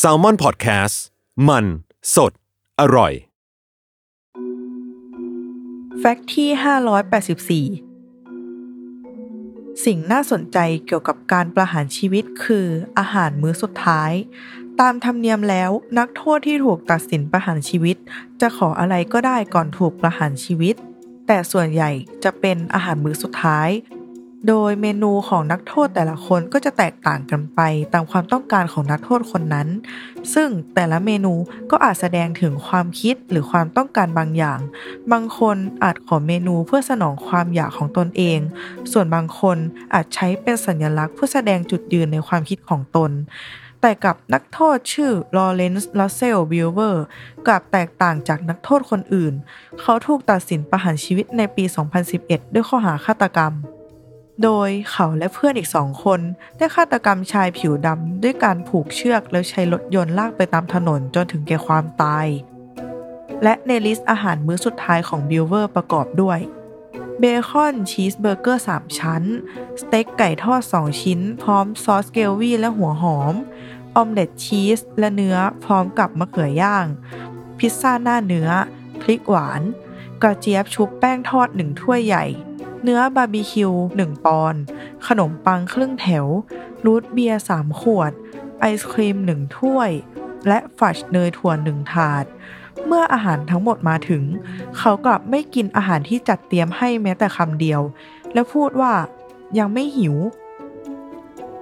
s a l ม o n PODCAST มัน สด อร่อย แฟกต์ที่ 584 สิ่งน่าสนใจเกี่ยวกับการประหารชีวิตคืออาหารมื้อสุดท้าย ตามธรรมเนียมแล้วนักโทษที่ถูกตัดสินประหารชีวิต จะขออะไรก็ได้ก่อนถูกประหารชีวิต แต่ส่วนใหญ่จะเป็นอาหารมื้อสุดท้าย โดยเมนูของนักโทษแต่ละคนก็จะแตกต่างกันไปตามความต้องการของนักโทษคนนั้น ซึ่งแต่ละเมนูก็อาจแสดงถึงความคิดหรือความต้องการบางอย่าง บางคนอาจขอเมนูเพื่อสนองความอยากของตนเอง ส่วนบางคนอาจใช้เป็นสัญลักษณ์เพื่อแสดงจุดยืนในความคิดของตน แต่กับนักโทษชื่อ Lawrence Russell Brewer กลับแตกต่างจากนักโทษคนอื่น เขาถูกตัดสินประหารชีวิตในปี 2011 ด้วยข้อหาฆาตกรรม โดยเขาและเพื่อนอีกสองคนได้ฆาตกรรมชายผิวดำด้วยการผูกเชือกแล้วใช้รถยนต์ลากไปตามถนนจนถึงแก่ความตาย และใน list อาหารมื้อสุดท้ายของ Brewer ประกอบด้วยเบคอนชีสเบอร์เกอร์ 3 ชั้น สเต็กไก่ทอด 2 ชิ้น พร้อมซอสเกลวี่และหัวหอม omelet ชีสและเนื้อพร้อมกับมะเขือย่าง พิซซ่าหน้าเนื้อ พริกหวาน กระเจี๊ยบชุบแป้งทอด1ถ้วยใหญ่ เนื้อบาร์บีคิว1ปอนด์ขนมปังครึ่งแถว root beer 3ขวด ไอศกรีม 1 ถ้วย และฟัชเนยถั่ว1ถาด เมื่ออาหารทั้งหมดมาถึง เขากลับไม่กินอาหารที่จัดเตรียมให้แม้แต่คำเดียว และพูดว่ายังไม่หิว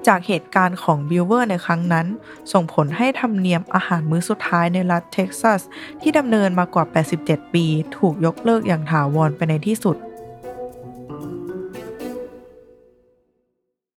จากเหตุการณ์ของ Brewer ในครั้งนั้น ส่งผลให้ธรรมเนียมอาหารมื้อสุดท้ายในรัฐเท็กซัส ที่ดำเนินมากว่า 87 ปี ถูกยกเลิกอย่างถาวรไปในที่สุด